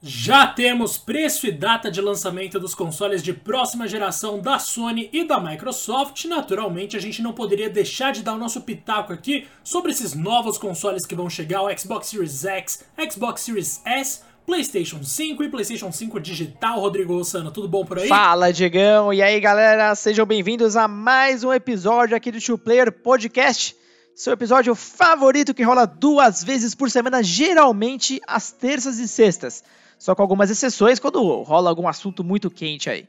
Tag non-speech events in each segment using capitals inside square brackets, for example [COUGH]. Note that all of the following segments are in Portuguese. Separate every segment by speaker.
Speaker 1: Já temos preço e data de lançamento dos consoles de próxima geração da Sony e da Microsoft. Naturalmente, a gente não poderia deixar de dar o nosso pitaco aqui sobre esses novos consoles que vão chegar: o Xbox Series X, Xbox Series S, PlayStation 5 e PlayStation 5 digital. Rodrigo Rossano, tudo bom por aí?
Speaker 2: Fala, Diegão! E aí, galera? Sejam bem-vindos a mais um episódio aqui do Two Player Podcast. Seu episódio favorito que rola duas vezes por semana, geralmente às terças e sextas só com algumas exceções quando rola algum assunto muito quente aí.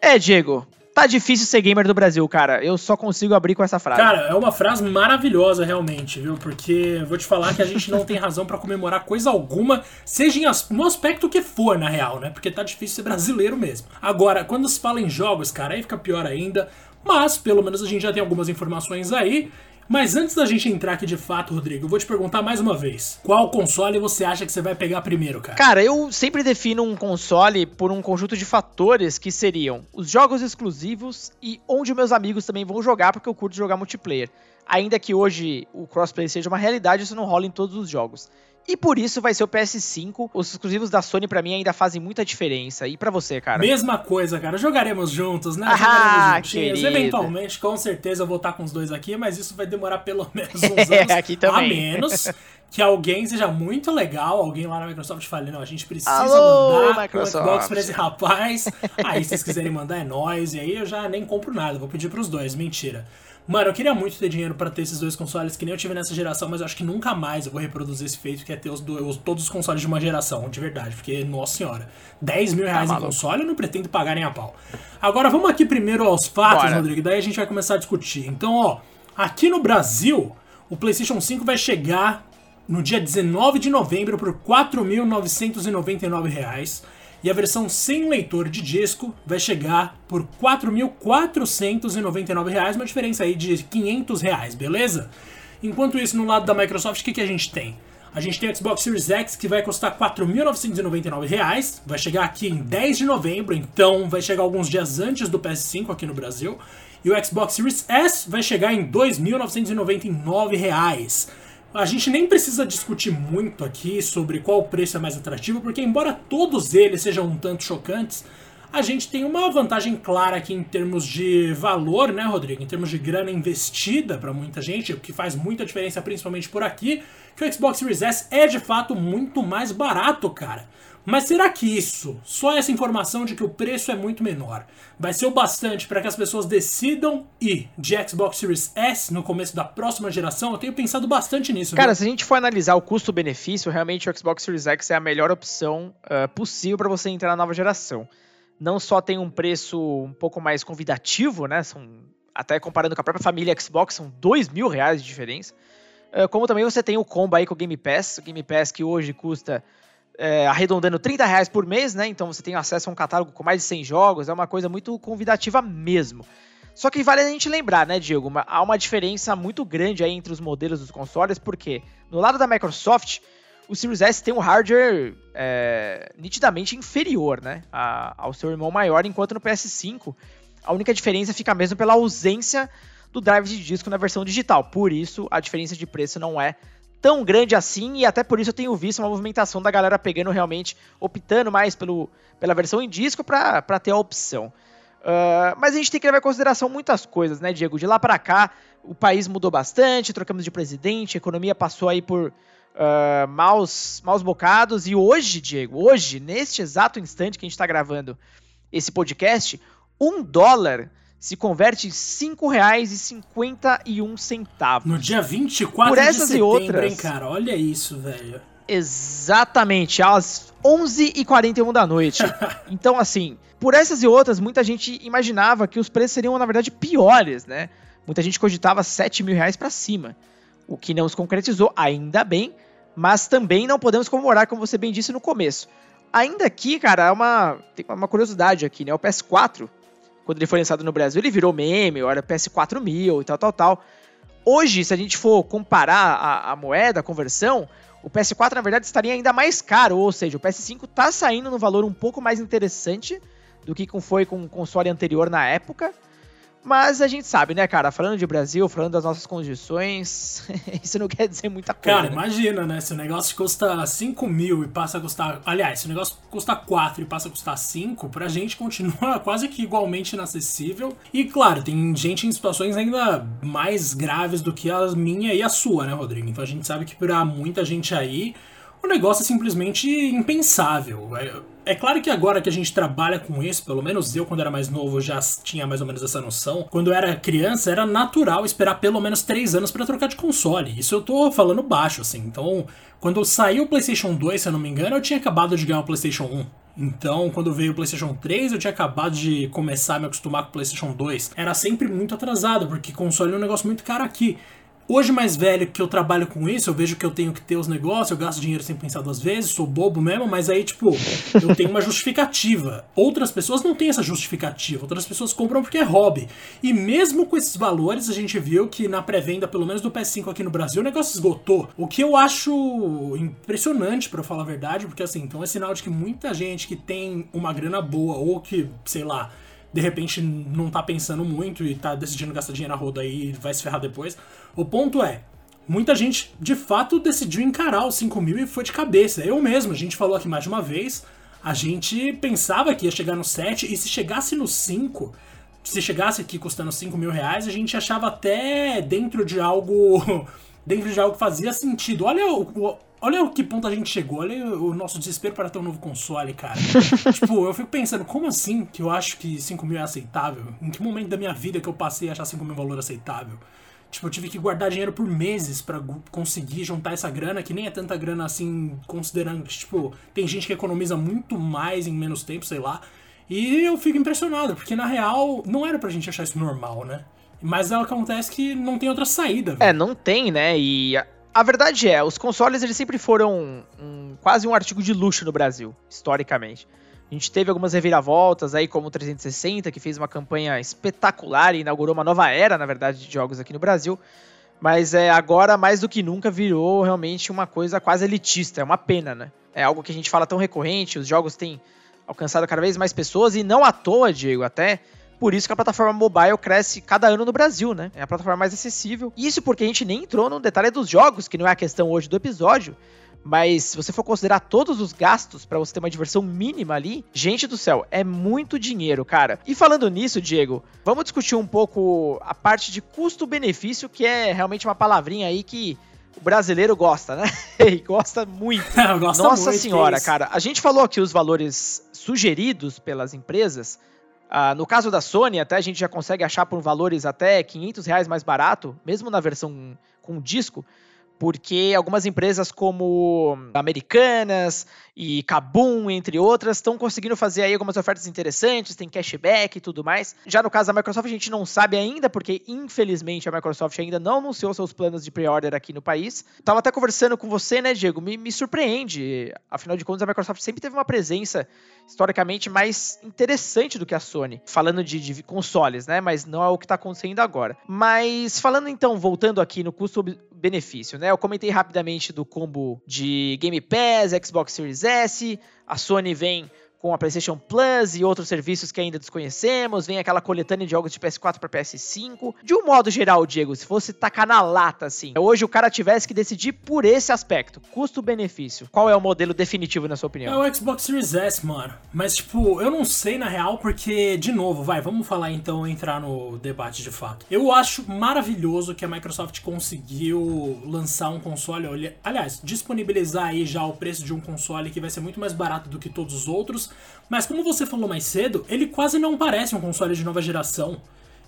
Speaker 2: É, Diego, tá difícil ser gamer do Brasil, cara. Eu só consigo abrir com essa frase.
Speaker 1: Cara, é uma frase maravilhosa, realmente, viu? Porque vou te falar que a gente não tem razão para comemorar coisa alguma, seja no aspecto que for, na real, né? Porque tá difícil ser brasileiro mesmo. Agora, quando se fala em jogos, cara, aí fica pior ainda. Mas, pelo menos a gente já tem algumas informações aí. Mas antes da gente entrar aqui de fato, Rodrigo, eu vou te perguntar mais uma vez. Qual console você acha que você vai pegar primeiro, cara?
Speaker 2: Cara, eu sempre defino um console por um conjunto de fatores que seriam os jogos exclusivos e onde meus amigos também vão jogar, porque eu curto jogar multiplayer. Ainda que hoje o crossplay seja uma realidade, isso não rola em todos os jogos. E por isso vai ser o PS5. Os exclusivos da Sony para mim ainda fazem muita diferença. E para você, cara?
Speaker 1: Mesma coisa, cara. Jogaremos juntos, né?
Speaker 2: Ah,
Speaker 1: Jogaremos. Eventualmente, com certeza eu vou estar com os dois aqui, mas isso vai demorar pelo [LAUGHS] menos uns anos.
Speaker 2: aqui também.
Speaker 1: A menos que alguém seja muito legal, alguém lá na Microsoft fale, não, a gente precisa
Speaker 2: Alô,
Speaker 1: mandar o Xbox pra esse rapaz. Aí, se vocês quiserem mandar, é nós. E aí eu já nem compro nada, vou pedir pros dois. Mentira. Mano, eu queria muito ter dinheiro para ter esses dois consoles que nem eu tive nessa geração, mas eu acho que nunca mais eu vou reproduzir esse feito que é ter os dois, todos os consoles de uma geração, de verdade. Porque, nossa senhora, 10 mil reais tá em console eu não pretendo pagar nem a pau. Agora vamos aqui primeiro aos fatos, Bora. Rodrigo, daí a gente vai começar a discutir. Então, ó, aqui no Brasil, o PlayStation 5 vai chegar no dia 19 de novembro por R$ 4.999 e a versão sem leitor de disco vai chegar por R$ 4.499, uma diferença aí de 500 reais, beleza? Enquanto isso, no lado da Microsoft, o que, que a gente tem? A gente tem o Xbox Series X que vai custar R$ 4.999, vai chegar aqui em 10 de novembro, então vai chegar alguns dias antes do PS5 aqui no Brasil. E o Xbox Series S vai chegar em R$ 2.999 a gente nem precisa discutir muito aqui sobre qual preço é mais atrativo, porque embora todos eles sejam um tanto chocantes, a gente tem uma vantagem clara aqui em termos de valor, né, Rodrigo? Em termos de grana investida para muita gente, o que faz muita diferença principalmente por aqui, que o Xbox Series S é de fato muito mais barato, cara. Mas será que isso, só essa informação de que o preço é muito menor, vai ser o bastante para que as pessoas decidam ir de Xbox Series S no começo da próxima geração? Eu tenho pensado bastante nisso.
Speaker 2: Cara, viu? se a gente for analisar o custo-benefício, realmente o Xbox Series X é a melhor opção uh, possível para você entrar na nova geração. Não só tem um preço um pouco mais convidativo, né? São, até comparando com a própria família Xbox, são dois mil reais de diferença. Uh, como também você tem o combo aí com o Game Pass. O Game Pass que hoje custa é, arredondando 30 reais por mês, né? Então você tem acesso a um catálogo com mais de 100 jogos, é uma coisa muito convidativa mesmo. Só que vale a gente lembrar, né, Diego? Uma, há uma diferença muito grande aí entre os modelos dos consoles, porque no lado da Microsoft, o Series S tem um hardware é, nitidamente inferior, né, a, ao seu irmão maior, enquanto no PS5 a única diferença fica mesmo pela ausência do drive de disco na versão digital. Por isso, a diferença de preço não é tão grande assim, e até por isso eu tenho visto uma movimentação da galera pegando realmente, optando mais pelo, pela versão em disco para ter a opção. Uh, mas a gente tem que levar em consideração muitas coisas, né, Diego? De lá para cá, o país mudou bastante, trocamos de presidente, a economia passou aí por uh, maus, maus bocados, e hoje, Diego, hoje, neste exato instante que a gente está gravando esse podcast, um dólar se converte em R$ 5,51.
Speaker 1: No dia 24 Por essas de setembro, e outras, hein, cara? Olha isso, velho.
Speaker 2: Exatamente, às 11h41 da noite. [LAUGHS] então, assim, por essas e outras, muita gente imaginava que os preços seriam, na verdade, piores, né? Muita gente cogitava 7 mil reais pra cima. O que não se concretizou, ainda bem, mas também não podemos comemorar, como você bem disse no começo. Ainda aqui, cara, é uma, tem uma curiosidade aqui, né? O PS4 quando ele foi lançado no Brasil, ele virou meme, era PS4 mil e tal, tal, tal. Hoje, se a gente for comparar a, a, moeda, a conversão, o PS4 na verdade estaria ainda mais caro, ou seja, o PS5 está saindo no valor um pouco mais interessante do que foi com o console anterior na época. Mas a gente sabe, né, cara? Falando de Brasil, falando das nossas condições, [LAUGHS] isso não quer dizer muita coisa.
Speaker 1: Cara, imagina, né? Se o negócio custa 5 mil e passa a custar. Aliás, se o negócio custa 4 e passa a custar 5, pra gente continua [LAUGHS] quase que igualmente inacessível. E claro, tem gente em situações ainda mais graves do que a minha e a sua, né, Rodrigo? Então a gente sabe que pra muita gente aí o negócio é simplesmente impensável. É, claro que agora que a gente trabalha com isso, pelo menos eu, quando era mais novo, já tinha mais ou menos essa noção. Quando eu era criança, era natural esperar pelo menos 3 anos para trocar de console. Isso eu tô falando baixo, assim. Então, quando saiu o PlayStation 2, se eu não me engano, eu tinha acabado de ganhar o PlayStation 1. Então, quando veio o PlayStation 3, eu tinha acabado de começar a me acostumar com o PlayStation 2. Era sempre muito atrasado, porque console é um negócio muito caro aqui. Hoje, mais velho, que eu trabalho com isso, eu vejo que eu tenho que ter os negócios, eu gasto dinheiro sem pensar duas vezes, sou bobo mesmo, mas aí, tipo, eu tenho uma justificativa. Outras pessoas não têm essa justificativa, outras pessoas compram porque é hobby. E mesmo com esses valores, a gente viu que na pré-venda, pelo menos do PS5 aqui no Brasil, o negócio esgotou. O que eu acho impressionante, para falar a verdade, porque assim, então é sinal de que muita gente que tem uma grana boa, ou que, sei lá, de repente não tá pensando muito e tá decidindo gastar dinheiro na roda aí e vai se ferrar depois. O ponto é, muita gente de fato decidiu encarar os 5 mil e foi de cabeça. Eu mesmo, a gente falou aqui mais de uma vez, a gente pensava que ia chegar no 7 e se chegasse no 5, se chegasse aqui custando 5 mil reais, a gente achava até dentro de algo. [LAUGHS] dentro de algo que fazia sentido. Olha o, Olha o que ponto a gente chegou, olha o nosso desespero para ter um novo console, cara. [LAUGHS] tipo, eu fico pensando, como assim que eu acho que 5 mil é aceitável? Em que momento da minha vida que eu passei a achar 5 mil um valor aceitável? Tipo, eu tive que guardar dinheiro por meses para conseguir juntar essa grana, que nem é tanta grana assim, considerando que, tipo, tem gente que economiza muito mais em menos tempo, sei lá. E eu fico impressionado, porque na real não era pra gente achar isso normal, né? Mas acontece que não tem outra saída.
Speaker 2: Véio. É, não tem, né? E a verdade é, os consoles eles sempre foram um, quase um artigo de luxo no Brasil, historicamente. A gente teve algumas reviravoltas aí, como o 360, que fez uma campanha espetacular e inaugurou uma nova era, na verdade, de jogos aqui no Brasil. Mas é, agora, mais do que nunca, virou realmente uma coisa quase elitista. É uma pena, né? É algo que a gente fala tão recorrente, os jogos têm alcançado cada vez mais pessoas, e não à toa, Diego, até por isso que a plataforma mobile cresce cada ano no Brasil, né? É a plataforma mais acessível. Isso porque a gente nem entrou no detalhe dos jogos, que não é a questão hoje do episódio. Mas se você for considerar todos os gastos para você ter uma diversão mínima ali, gente do céu, é muito dinheiro, cara. E falando nisso, Diego, vamos discutir um pouco a parte de custo-benefício, que é realmente uma palavrinha aí que o brasileiro gosta, né? [LAUGHS] e gosta muito. [LAUGHS]
Speaker 1: gosta
Speaker 2: Nossa
Speaker 1: muito,
Speaker 2: senhora, cara. A gente falou aqui os valores sugeridos pelas empresas. Ah, no caso da Sony, até a gente já consegue achar por valores até 500 reais mais barato, mesmo na versão com disco porque algumas empresas como Americanas e Kabum, entre outras, estão conseguindo fazer aí algumas ofertas interessantes, tem cashback e tudo mais. Já no caso da Microsoft, a gente não sabe ainda, porque infelizmente a Microsoft ainda não anunciou seus planos de pre-order aqui no país. Tava até conversando com você, né, Diego? Me, me surpreende. Afinal de contas, a Microsoft sempre teve uma presença historicamente mais interessante do que a Sony, falando de, de consoles, né? Mas não é o que está acontecendo agora. Mas falando então, voltando aqui no custo-benefício, né? Eu comentei rapidamente do combo de Game Pass, Xbox Series S, a Sony vem com a PlayStation Plus e outros serviços que ainda desconhecemos, vem aquela coletânea de jogos de PS4 para PS5. De um modo geral, Diego, se fosse tacar na lata assim, hoje o cara tivesse que decidir por esse aspecto, custo-benefício, qual é o modelo definitivo na sua opinião?
Speaker 1: É o Xbox Series S, mano. Mas tipo, eu não sei na real porque de novo, vai, vamos falar então entrar no debate de fato. Eu acho maravilhoso que a Microsoft conseguiu lançar um console, aliás, disponibilizar aí já o preço de um console que vai ser muito mais barato do que todos os outros mas como você falou mais cedo, ele quase não parece um console de nova geração.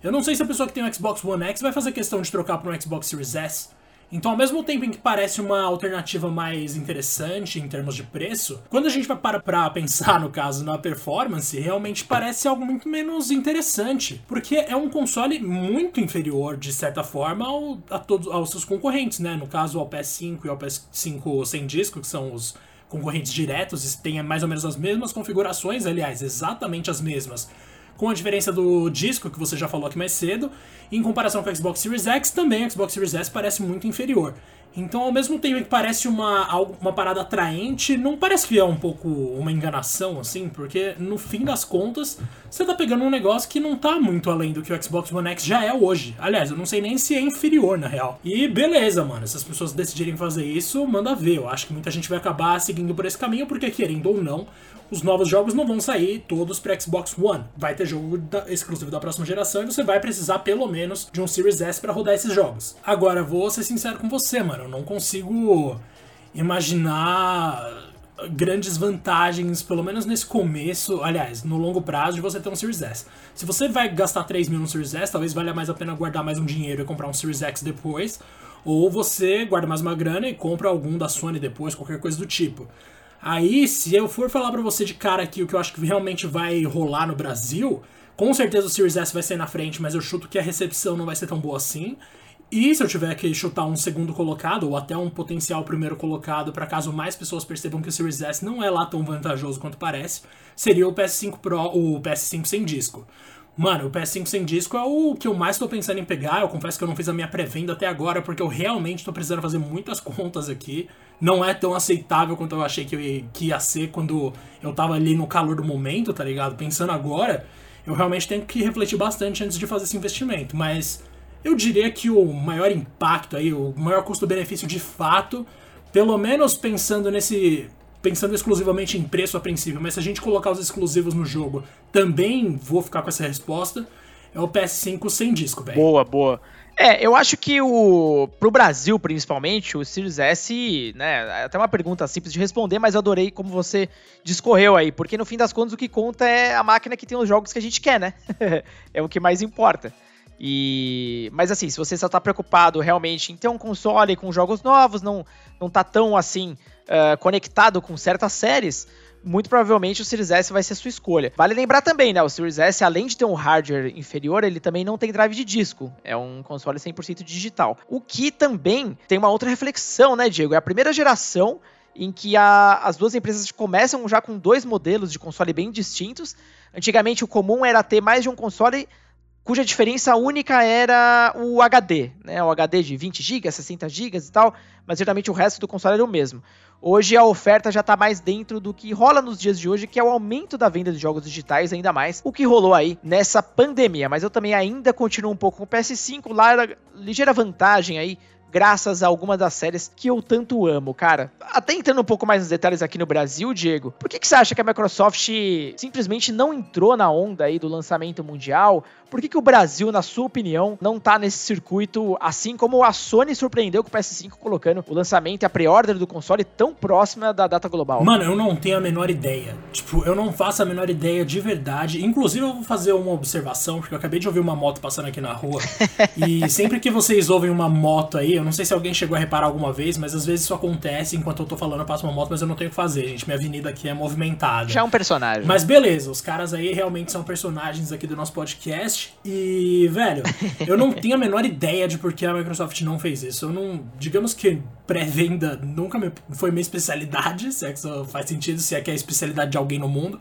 Speaker 1: Eu não sei se a pessoa que tem um Xbox One X vai fazer questão de trocar para um Xbox Series S. Então, ao mesmo tempo em que parece uma alternativa mais interessante em termos de preço, quando a gente vai para pra pensar, no caso, na performance, realmente parece algo muito menos interessante. Porque é um console muito inferior, de certa forma, ao, a todos, aos seus concorrentes, né? No caso, ao PS5 e ao PS5 sem disco, que são os concorrentes diretos têm mais ou menos as mesmas configurações, aliás, exatamente as mesmas. Com a diferença do disco, que você já falou aqui mais cedo, em comparação com o Xbox Series X, também o Xbox Series S parece muito inferior. Então, ao mesmo tempo que parece uma, uma parada atraente, não parece que é um pouco uma enganação, assim, porque no fim das contas, você tá pegando um negócio que não tá muito além do que o Xbox One X já é hoje. Aliás, eu não sei nem se é inferior, na real. E beleza, mano, se as pessoas decidirem fazer isso, manda ver. Eu acho que muita gente vai acabar seguindo por esse caminho, porque querendo ou não, os novos jogos não vão sair todos para Xbox One. Vai ter jogo da, exclusivo da próxima geração e você vai precisar pelo menos de um Series S para rodar esses jogos. Agora, vou ser sincero com você, mano, eu não consigo imaginar grandes vantagens, pelo menos nesse começo, aliás, no longo prazo, de você ter um Series S. Se você vai gastar 3 mil no Series S, talvez valha mais a pena guardar mais um dinheiro e comprar um Series X depois, ou você guarda mais uma grana e compra algum da Sony depois, qualquer coisa do tipo. Aí, se eu for falar para você de cara aqui o que eu acho que realmente vai rolar no Brasil, com certeza o Series S vai sair na frente, mas eu chuto que a recepção não vai ser tão boa assim. E se eu tiver que chutar um segundo colocado, ou até um potencial primeiro colocado, para caso mais pessoas percebam que o Series S não é lá tão vantajoso quanto parece, seria o PS5 Pro, o PS5 sem disco. Mano, o PS5 sem disco é o que eu mais tô pensando em pegar. Eu confesso que eu não fiz a minha pré-venda até agora, porque eu realmente tô precisando fazer muitas [LAUGHS] contas aqui. Não é tão aceitável quanto eu achei que, eu ia, que ia ser quando eu tava ali no calor do momento, tá ligado? Pensando agora, eu realmente tenho que refletir bastante antes de fazer esse investimento. Mas eu diria que o maior impacto aí, o maior custo-benefício de fato, pelo menos pensando nesse pensando exclusivamente em preço a princípio, mas se a gente colocar os exclusivos no jogo, também vou ficar com essa resposta. É o PS5 sem disco, velho.
Speaker 2: Boa, boa. É, eu acho que o pro Brasil, principalmente, o Series S, né, é até uma pergunta simples de responder, mas eu adorei como você discorreu aí, porque no fim das contas o que conta é a máquina que tem os jogos que a gente quer, né? [LAUGHS] é o que mais importa. E mas assim, se você só tá preocupado realmente em ter um console com jogos novos, não não tá tão assim uh, conectado com certas séries, muito provavelmente o Series S vai ser a sua escolha. Vale lembrar também, né? O Series S, além de ter um hardware inferior, ele também não tem drive de disco. É um console 100% digital. O que também tem uma outra reflexão, né, Diego? É a primeira geração em que a, as duas empresas começam já com dois modelos de console bem distintos. Antigamente, o comum era ter mais de um console cuja diferença única era o HD, né? O HD de 20 GB, 60 GB e tal, mas geralmente o resto do console era o mesmo. Hoje a oferta já está mais dentro do que rola nos dias de hoje, que é o aumento da venda de jogos digitais, ainda mais o que rolou aí nessa pandemia. Mas eu também ainda continuo um pouco com o PS5, lá ligeira vantagem aí graças a alguma das séries que eu tanto amo, cara. Até entrando um pouco mais nos detalhes aqui no Brasil, Diego, por que, que você acha que a Microsoft simplesmente não entrou na onda aí do lançamento mundial? Por que, que o Brasil, na sua opinião, não tá nesse circuito, assim como a Sony surpreendeu com o PS5 colocando o lançamento e a pre-order do console tão próxima da data global?
Speaker 1: Mano, eu não tenho a menor ideia. Tipo, eu não faço a menor ideia de verdade. Inclusive, eu vou fazer uma observação, porque eu acabei de ouvir uma moto passando aqui na rua. [LAUGHS] e sempre que vocês ouvem uma moto aí, eu não sei se alguém chegou a reparar alguma vez, mas às vezes isso acontece enquanto eu tô falando, eu passo uma moto, mas eu não tenho o que fazer, gente. Minha avenida aqui é movimentada.
Speaker 2: Já é um personagem.
Speaker 1: Mas beleza, os caras aí realmente são personagens aqui do nosso podcast. E, velho, eu não tenho a menor ideia de por que a Microsoft não fez isso. Eu não. Digamos que pré-venda nunca me, foi minha especialidade, se é que isso faz sentido, se é que é a especialidade de alguém no mundo.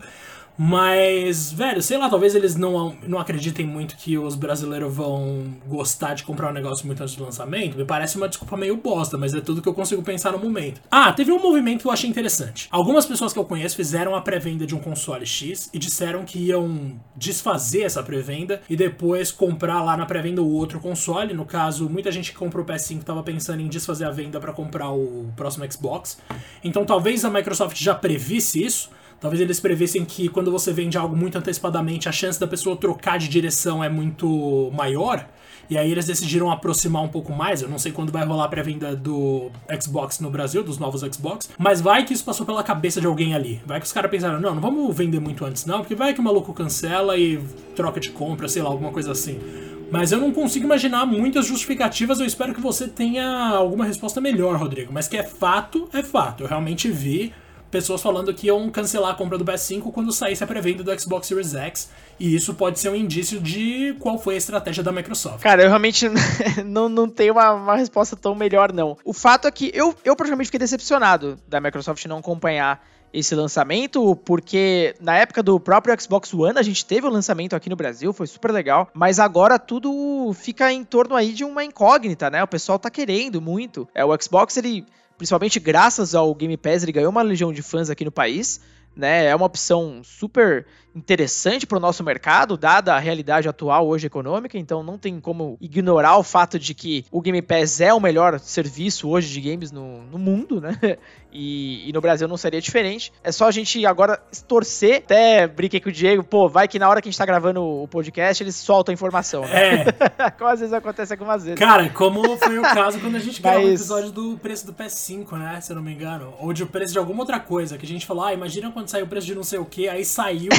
Speaker 1: Mas, velho, sei lá, talvez eles não, não acreditem muito que os brasileiros vão gostar de comprar um negócio muito antes do lançamento. Me parece uma desculpa meio bosta, mas é tudo que eu consigo pensar no momento. Ah, teve um movimento que eu achei interessante. Algumas pessoas que eu conheço fizeram a pré-venda de um console X e disseram que iam desfazer essa pré-venda e depois comprar lá na pré-venda o outro console. No caso, muita gente que comprou o PS5 estava pensando em desfazer a venda para comprar o próximo Xbox. Então talvez a Microsoft já previsse isso Talvez eles previssem que quando você vende algo muito antecipadamente, a chance da pessoa trocar de direção é muito maior. E aí eles decidiram aproximar um pouco mais. Eu não sei quando vai rolar a pré-venda do Xbox no Brasil, dos novos Xbox. Mas vai que isso passou pela cabeça de alguém ali. Vai que os caras pensaram, não, não vamos vender muito antes, não, porque vai que o maluco cancela e troca de compra, sei lá, alguma coisa assim. Mas eu não consigo imaginar muitas justificativas. Eu espero que você tenha alguma resposta melhor, Rodrigo. Mas que é fato, é fato. Eu realmente vi pessoas falando que iam cancelar a compra do PS5 quando saísse a pré-venda do Xbox Series X. E isso pode ser um indício de qual foi a estratégia da Microsoft.
Speaker 2: Cara, eu realmente [LAUGHS] não, não tenho uma, uma resposta tão melhor, não. O fato é que eu, eu praticamente fiquei decepcionado da Microsoft não acompanhar esse lançamento, porque na época do próprio Xbox One a gente teve o lançamento aqui no Brasil, foi super legal, mas agora tudo fica em torno aí de uma incógnita, né? O pessoal tá querendo muito. É o Xbox ele principalmente graças ao Game Pass, ele ganhou uma legião de fãs aqui no país, né? É uma opção super interessante para o nosso mercado, dada a realidade atual hoje econômica, então não tem como ignorar o fato de que o Game Pass é o melhor serviço hoje de games no, no mundo, né? [LAUGHS] E, e, no Brasil não seria diferente. É só a gente agora torcer. Até brinquei com o Diego, pô, vai que na hora que a gente tá gravando o podcast, eles soltam a informação, né? É. [LAUGHS] como às vezes acontece algumas vezes.
Speaker 1: Cara, como foi o caso quando a gente Mas... [LAUGHS] gravou o episódio do preço do PS5, né? Se eu não me engano. Ou de preço de alguma outra coisa, que a gente falou, ah, imagina quando saiu o preço de não sei o que, aí saiu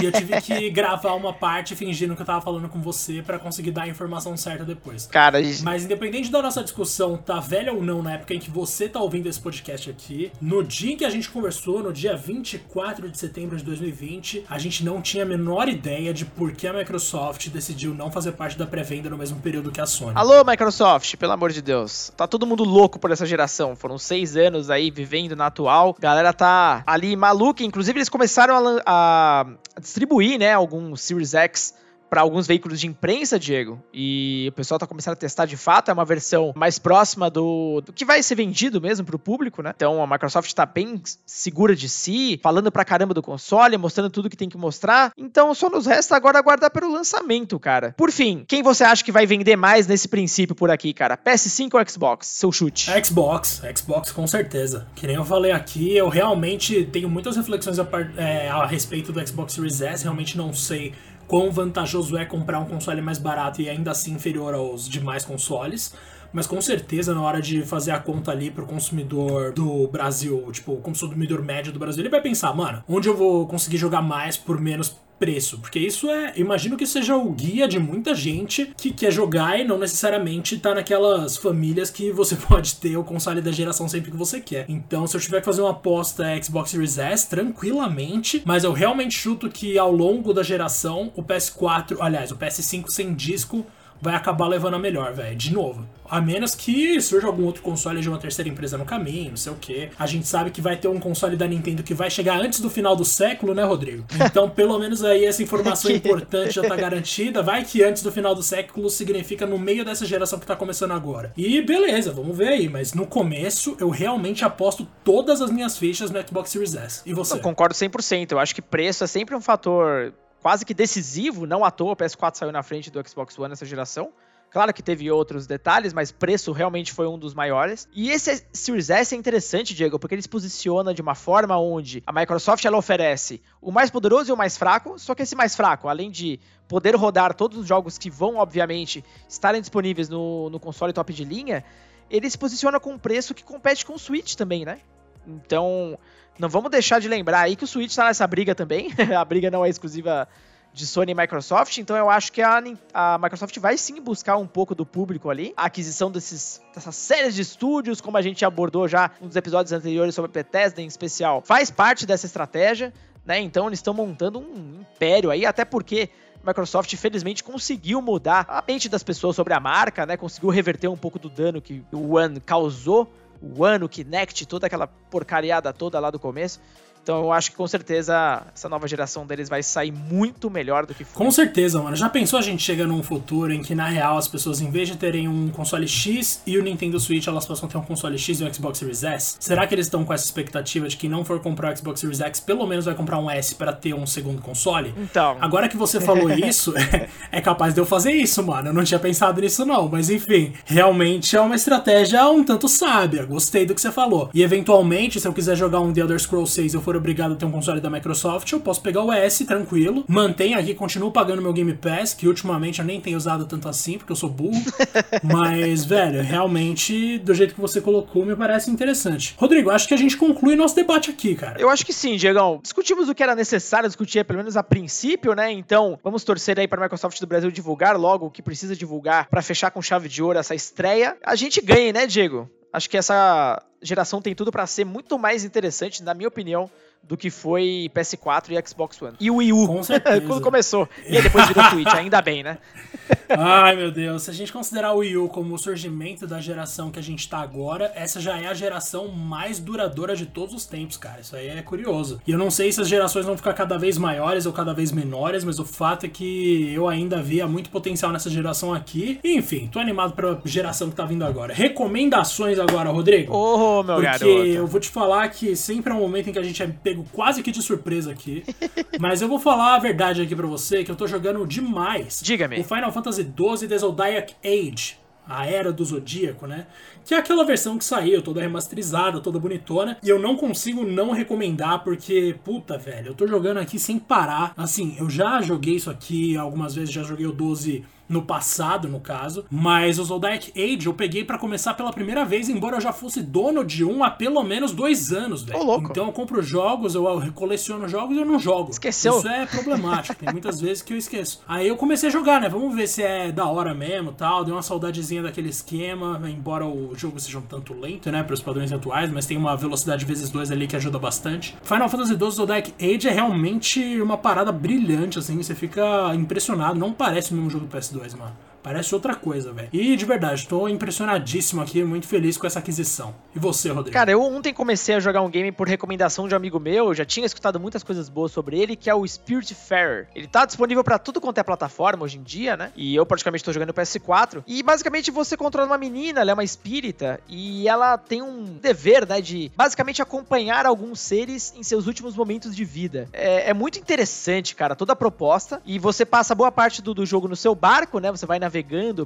Speaker 1: e eu tive que [LAUGHS] gravar uma parte fingindo que eu tava falando com você para conseguir dar a informação certa depois.
Speaker 2: Cara,
Speaker 1: Mas independente da nossa discussão tá velha ou não na época em que você tá ouvindo esse podcast aqui, aqui. No dia que a gente conversou, no dia 24 de setembro de 2020, a gente não tinha a menor ideia de por que a Microsoft decidiu não fazer parte da pré-venda no mesmo período que a Sony.
Speaker 2: Alô, Microsoft, pelo amor de Deus. Tá todo mundo louco por essa geração. Foram seis anos aí vivendo na atual. A galera tá ali maluca. Inclusive, eles começaram a, a distribuir, né, alguns Series X para alguns veículos de imprensa, Diego, e o pessoal tá começando a testar de fato, é uma versão mais próxima do, do que vai ser vendido mesmo para o público, né? Então a Microsoft está bem segura de si, falando pra caramba do console, mostrando tudo que tem que mostrar. Então só nos resta agora aguardar pelo lançamento, cara. Por fim, quem você acha que vai vender mais nesse princípio por aqui, cara? PS5 ou Xbox? Seu chute.
Speaker 1: Xbox, Xbox com certeza. Que nem eu falei aqui, eu realmente tenho muitas reflexões a, é, a respeito do Xbox Series S, realmente não sei quão vantajoso é comprar um console mais barato e ainda assim inferior aos demais consoles. Mas com certeza, na hora de fazer a conta ali pro consumidor do Brasil, tipo, o consumidor médio do Brasil, ele vai pensar, mano, onde eu vou conseguir jogar mais por menos preço, porque isso é, imagino que seja o guia de muita gente que quer jogar e não necessariamente tá naquelas famílias que você [LAUGHS] pode ter o console da geração sempre que você quer. Então, se eu tiver que fazer uma aposta Xbox Series S, tranquilamente, mas eu realmente chuto que ao longo da geração, o PS4, aliás, o PS5 sem disco vai acabar levando a melhor, velho. De novo. A menos que surja algum outro console de uma terceira empresa no caminho, não sei o que. A gente sabe que vai ter um console da Nintendo que vai chegar antes do final do século, né, Rodrigo? [LAUGHS] Então, pelo menos aí essa informação [LAUGHS] importante já tá garantida. Vai que antes do final do século significa no meio dessa geração que tá começando agora. E beleza, vamos ver aí. Mas no começo, eu realmente aposto todas as minhas fichas no Xbox Series S. E você?
Speaker 2: Eu concordo 100%. Eu acho que preço é sempre um fator quase que decisivo, não à toa o PS4 saiu na frente do Xbox One nessa geração. Claro que teve outros detalhes, mas preço realmente foi um dos maiores. E esse Series S é interessante, Diego, porque ele se posiciona de uma forma onde a Microsoft ela oferece o mais poderoso e o mais fraco, só que esse mais fraco, além de poder rodar todos os jogos que vão, obviamente, estarem disponíveis no, no console top de linha, ele se posiciona com um preço que compete com o Switch também, né? Então, não vamos deixar de lembrar aí que o Switch está nessa briga também. [LAUGHS] a briga não é exclusiva de Sony e Microsoft, então eu acho que a, a, Microsoft vai sim buscar um pouco do público ali. A aquisição desses, dessas séries de estúdios, como a gente abordou já nos episódios anteriores sobre Bethesda em especial, faz parte dessa estratégia, né? Então eles estão montando um império aí, até porque a Microsoft felizmente conseguiu mudar a mente das pessoas sobre a marca, né? Conseguiu reverter um pouco do dano que o One causou o One, o Kinect, toda aquela porcariada toda lá do começo. Então eu acho que com certeza essa nova geração deles vai sair muito melhor do que
Speaker 1: foi. Com certeza, mano. Já pensou a gente chega num futuro em que, na real, as pessoas, em vez de terem um console X e o Nintendo Switch, elas possam ter um console X e um Xbox Series S? Será que eles estão com essa expectativa de que não for comprar o Xbox Series X, pelo menos vai comprar um S para ter um segundo console?
Speaker 2: Então.
Speaker 1: Agora que você falou [LAUGHS] isso, [LAUGHS] é capaz de eu fazer isso, mano. Eu não tinha pensado nisso, não. Mas enfim, realmente é uma estratégia um tanto sábia. Gostei do que você falou. E eventualmente, se eu quiser jogar um The Elder Scrolls 6 e eu for obrigado a ter um console da Microsoft, eu posso pegar o S tranquilo, mantenho aqui, continuo pagando meu Game Pass, que ultimamente eu nem tenho usado tanto assim, porque eu sou burro. [LAUGHS] Mas, velho, realmente, do jeito que você colocou, me parece interessante. Rodrigo, acho que a gente conclui nosso debate aqui, cara.
Speaker 2: Eu acho que sim, Diegão. Discutimos o que era necessário discutir, pelo menos a princípio, né? Então, vamos torcer aí para a Microsoft do Brasil divulgar logo o que precisa divulgar para fechar com chave de ouro essa estreia. A gente ganhe, né, Diego? Acho que essa geração tem tudo para ser muito mais interessante, na minha opinião, do que foi PS4 e Xbox One. E o Wii U,
Speaker 1: Com certeza. [LAUGHS]
Speaker 2: quando começou. E aí depois virou Twitch, ainda bem, né? [LAUGHS]
Speaker 1: Ai, meu Deus. Se a gente considerar o Wii U como o surgimento da geração que a gente tá agora, essa já é a geração mais duradoura de todos os tempos, cara. Isso aí é curioso. E eu não sei se as gerações vão ficar cada vez maiores ou cada vez menores, mas o fato é que eu ainda via muito potencial nessa geração aqui. E, enfim, tô animado pra geração que tá vindo agora. Recomendações agora, Rodrigo.
Speaker 2: Ô, oh, meu
Speaker 1: Porque
Speaker 2: garoto.
Speaker 1: eu vou te falar que sempre é um momento em que a gente é pego quase que de surpresa aqui. [LAUGHS] mas eu vou falar a verdade aqui pra você, que eu tô jogando demais.
Speaker 2: Diga-me.
Speaker 1: O Final Fantasy XII The Zodiac Age. A Era do Zodíaco, né? Que é aquela versão que saiu, toda remasterizada, toda bonitona. E eu não consigo não recomendar, porque, puta, velho, eu tô jogando aqui sem parar. Assim, eu já joguei isso aqui algumas vezes, já joguei o 12 no passado, no caso. Mas o Zodiac Age eu peguei para começar pela primeira vez, embora eu já fosse dono de um há pelo menos dois anos, velho. Então eu compro jogos, eu coleciono jogos e eu não jogo.
Speaker 2: Esqueceu?
Speaker 1: Isso é problemático, tem muitas [LAUGHS] vezes que eu esqueço. Aí eu comecei a jogar, né? Vamos ver se é da hora mesmo tal. Deu uma saudadezinha daquele esquema, embora o jogo seja um tanto lento, né? Para os padrões atuais, mas tem uma velocidade vezes dois ali que ajuda bastante. Final Fantasy XII Zodiac Age é realmente uma parada brilhante, assim. Você fica impressionado. Não parece o mesmo jogo do PS2, mano. Parece outra coisa, velho. E de verdade, tô impressionadíssimo aqui, muito feliz com essa aquisição. E você, Rodrigo?
Speaker 2: Cara, eu ontem comecei a jogar um game por recomendação de um amigo meu, eu já tinha escutado muitas coisas boas sobre ele, que é o Spiritfarer. Ele tá disponível para tudo quanto é plataforma hoje em dia, né? E eu praticamente tô jogando no PS4. E basicamente você controla uma menina, ela é uma espírita, e ela tem um dever, né, de basicamente acompanhar alguns seres em seus últimos momentos de vida. É, é muito interessante, cara, toda a proposta. E você passa boa parte do, do jogo no seu barco, né? Você vai navegando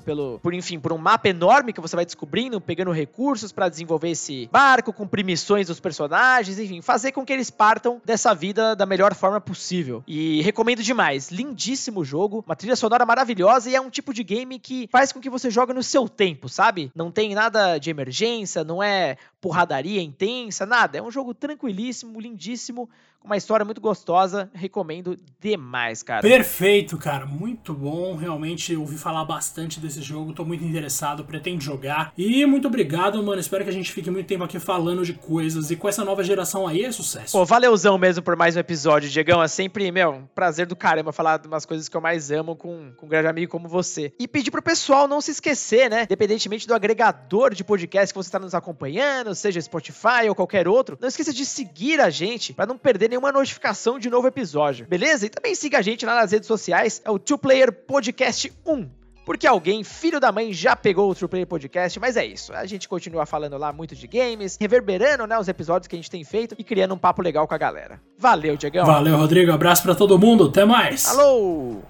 Speaker 2: pelo, por enfim, por um mapa enorme que você vai descobrindo, pegando recursos para desenvolver esse barco, cumprir missões dos personagens, enfim, fazer com que eles partam dessa vida da melhor forma possível. E recomendo demais. Lindíssimo jogo, uma trilha sonora maravilhosa e é um tipo de game que faz com que você jogue no seu tempo, sabe? Não tem nada de emergência, não é porradaria intensa, nada. É um jogo tranquilíssimo, lindíssimo, uma história muito gostosa. Recomendo demais, cara.
Speaker 1: Perfeito, cara. Muito bom. Realmente ouvi falar bastante desse jogo. Tô muito interessado, pretendo jogar. E muito obrigado, mano. Espero que a gente fique muito tempo aqui falando de coisas. E com essa nova geração aí é sucesso.
Speaker 2: Pô, valeuzão mesmo por mais um episódio, Diegão. É sempre, meu, um prazer do caramba falar de umas coisas que eu mais amo com, com um grande amigo como você. E pedir pro pessoal não se esquecer, né? Independentemente do agregador de podcast que você tá nos acompanhando, seja Spotify ou qualquer outro, não esqueça de seguir a gente para não perder nenhuma notificação de novo episódio, beleza? E também siga a gente lá nas redes sociais, é o Two Player Podcast 1. Porque alguém, filho da mãe, já pegou o True Player Podcast, mas é isso. A gente continua falando lá muito de games, reverberando, né, os episódios que a gente tem feito e criando um papo legal com a galera. Valeu, Diegão.
Speaker 1: Valeu, Rodrigo. Abraço pra todo mundo. Até mais.
Speaker 2: Alô!